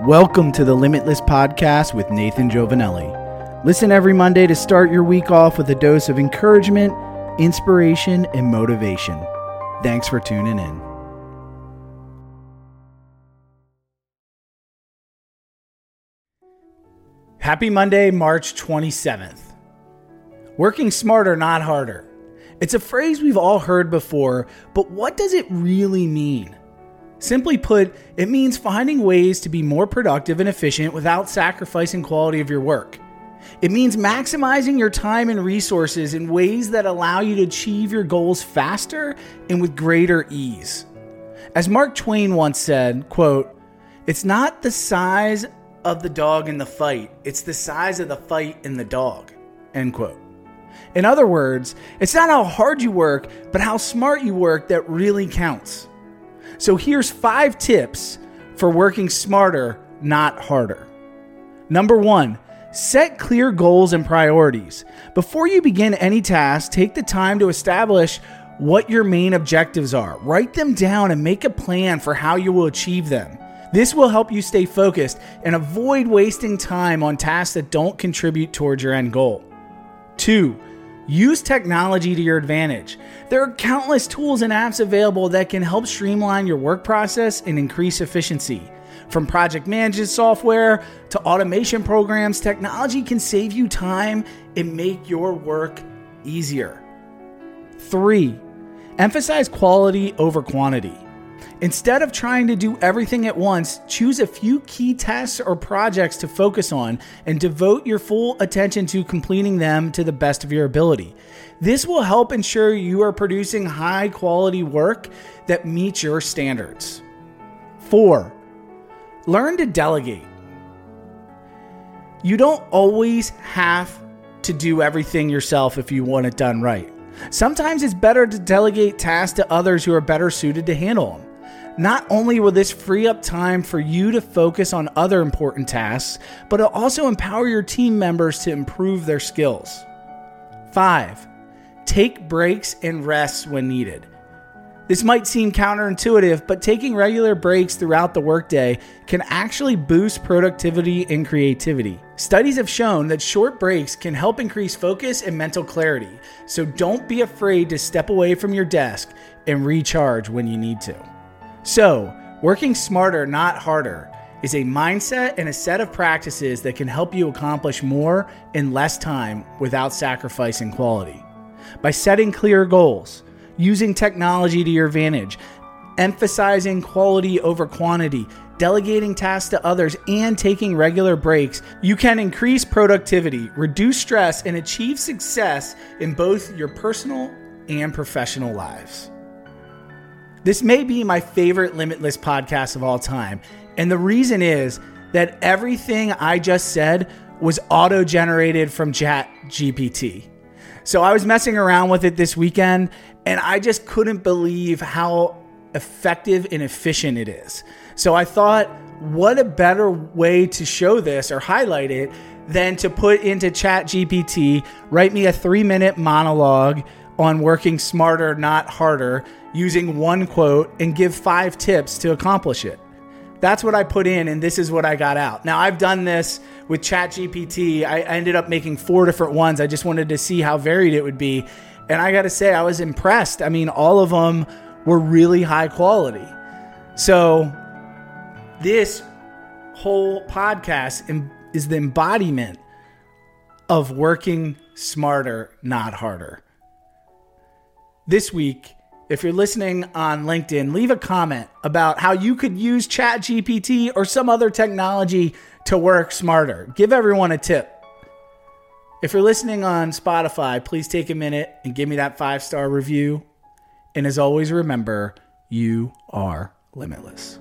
Welcome to the Limitless Podcast with Nathan Giovanelli. Listen every Monday to start your week off with a dose of encouragement, inspiration, and motivation. Thanks for tuning in. Happy Monday, March 27th. Working smarter, not harder. It's a phrase we've all heard before, but what does it really mean? Simply put, it means finding ways to be more productive and efficient without sacrificing quality of your work. It means maximizing your time and resources in ways that allow you to achieve your goals faster and with greater ease. As Mark Twain once said, quote, "It's not the size of the dog in the fight, it's the size of the fight in the dog." End quote. In other words, it's not how hard you work, but how smart you work that really counts. So here's five tips for working smarter, not harder. Number one, set clear goals and priorities. Before you begin any task, take the time to establish what your main objectives are. Write them down and make a plan for how you will achieve them. This will help you stay focused and avoid wasting time on tasks that don't contribute towards your end goal. Two, Use technology to your advantage. There are countless tools and apps available that can help streamline your work process and increase efficiency. From project management software to automation programs, technology can save you time and make your work easier. Three, emphasize quality over quantity. Instead of trying to do everything at once, choose a few key tasks or projects to focus on and devote your full attention to completing them to the best of your ability. This will help ensure you are producing high quality work that meets your standards. Four, learn to delegate. You don't always have to do everything yourself if you want it done right. Sometimes it's better to delegate tasks to others who are better suited to handle them. Not only will this free up time for you to focus on other important tasks, but it'll also empower your team members to improve their skills. 5. Take breaks and rests when needed. This might seem counterintuitive, but taking regular breaks throughout the workday can actually boost productivity and creativity. Studies have shown that short breaks can help increase focus and mental clarity, so don't be afraid to step away from your desk and recharge when you need to. So, working smarter, not harder, is a mindset and a set of practices that can help you accomplish more in less time without sacrificing quality. By setting clear goals, using technology to your advantage, emphasizing quality over quantity, delegating tasks to others, and taking regular breaks, you can increase productivity, reduce stress, and achieve success in both your personal and professional lives. This may be my favorite Limitless podcast of all time. And the reason is that everything I just said was auto generated from Chat GPT. So I was messing around with it this weekend and I just couldn't believe how effective and efficient it is. So I thought, what a better way to show this or highlight it than to put into Chat GPT, write me a three minute monologue on working smarter, not harder, using one quote and give five tips to accomplish it. That's what I put in, and this is what I got out. Now, I've done this with ChatGPT. I ended up making four different ones. I just wanted to see how varied it would be. And I got to say, I was impressed. I mean, all of them were really high quality. So, this whole podcast is the embodiment of working smarter, not harder. This week, if you're listening on LinkedIn, leave a comment about how you could use ChatGPT or some other technology to work smarter. Give everyone a tip. If you're listening on Spotify, please take a minute and give me that five star review. And as always, remember, you are limitless.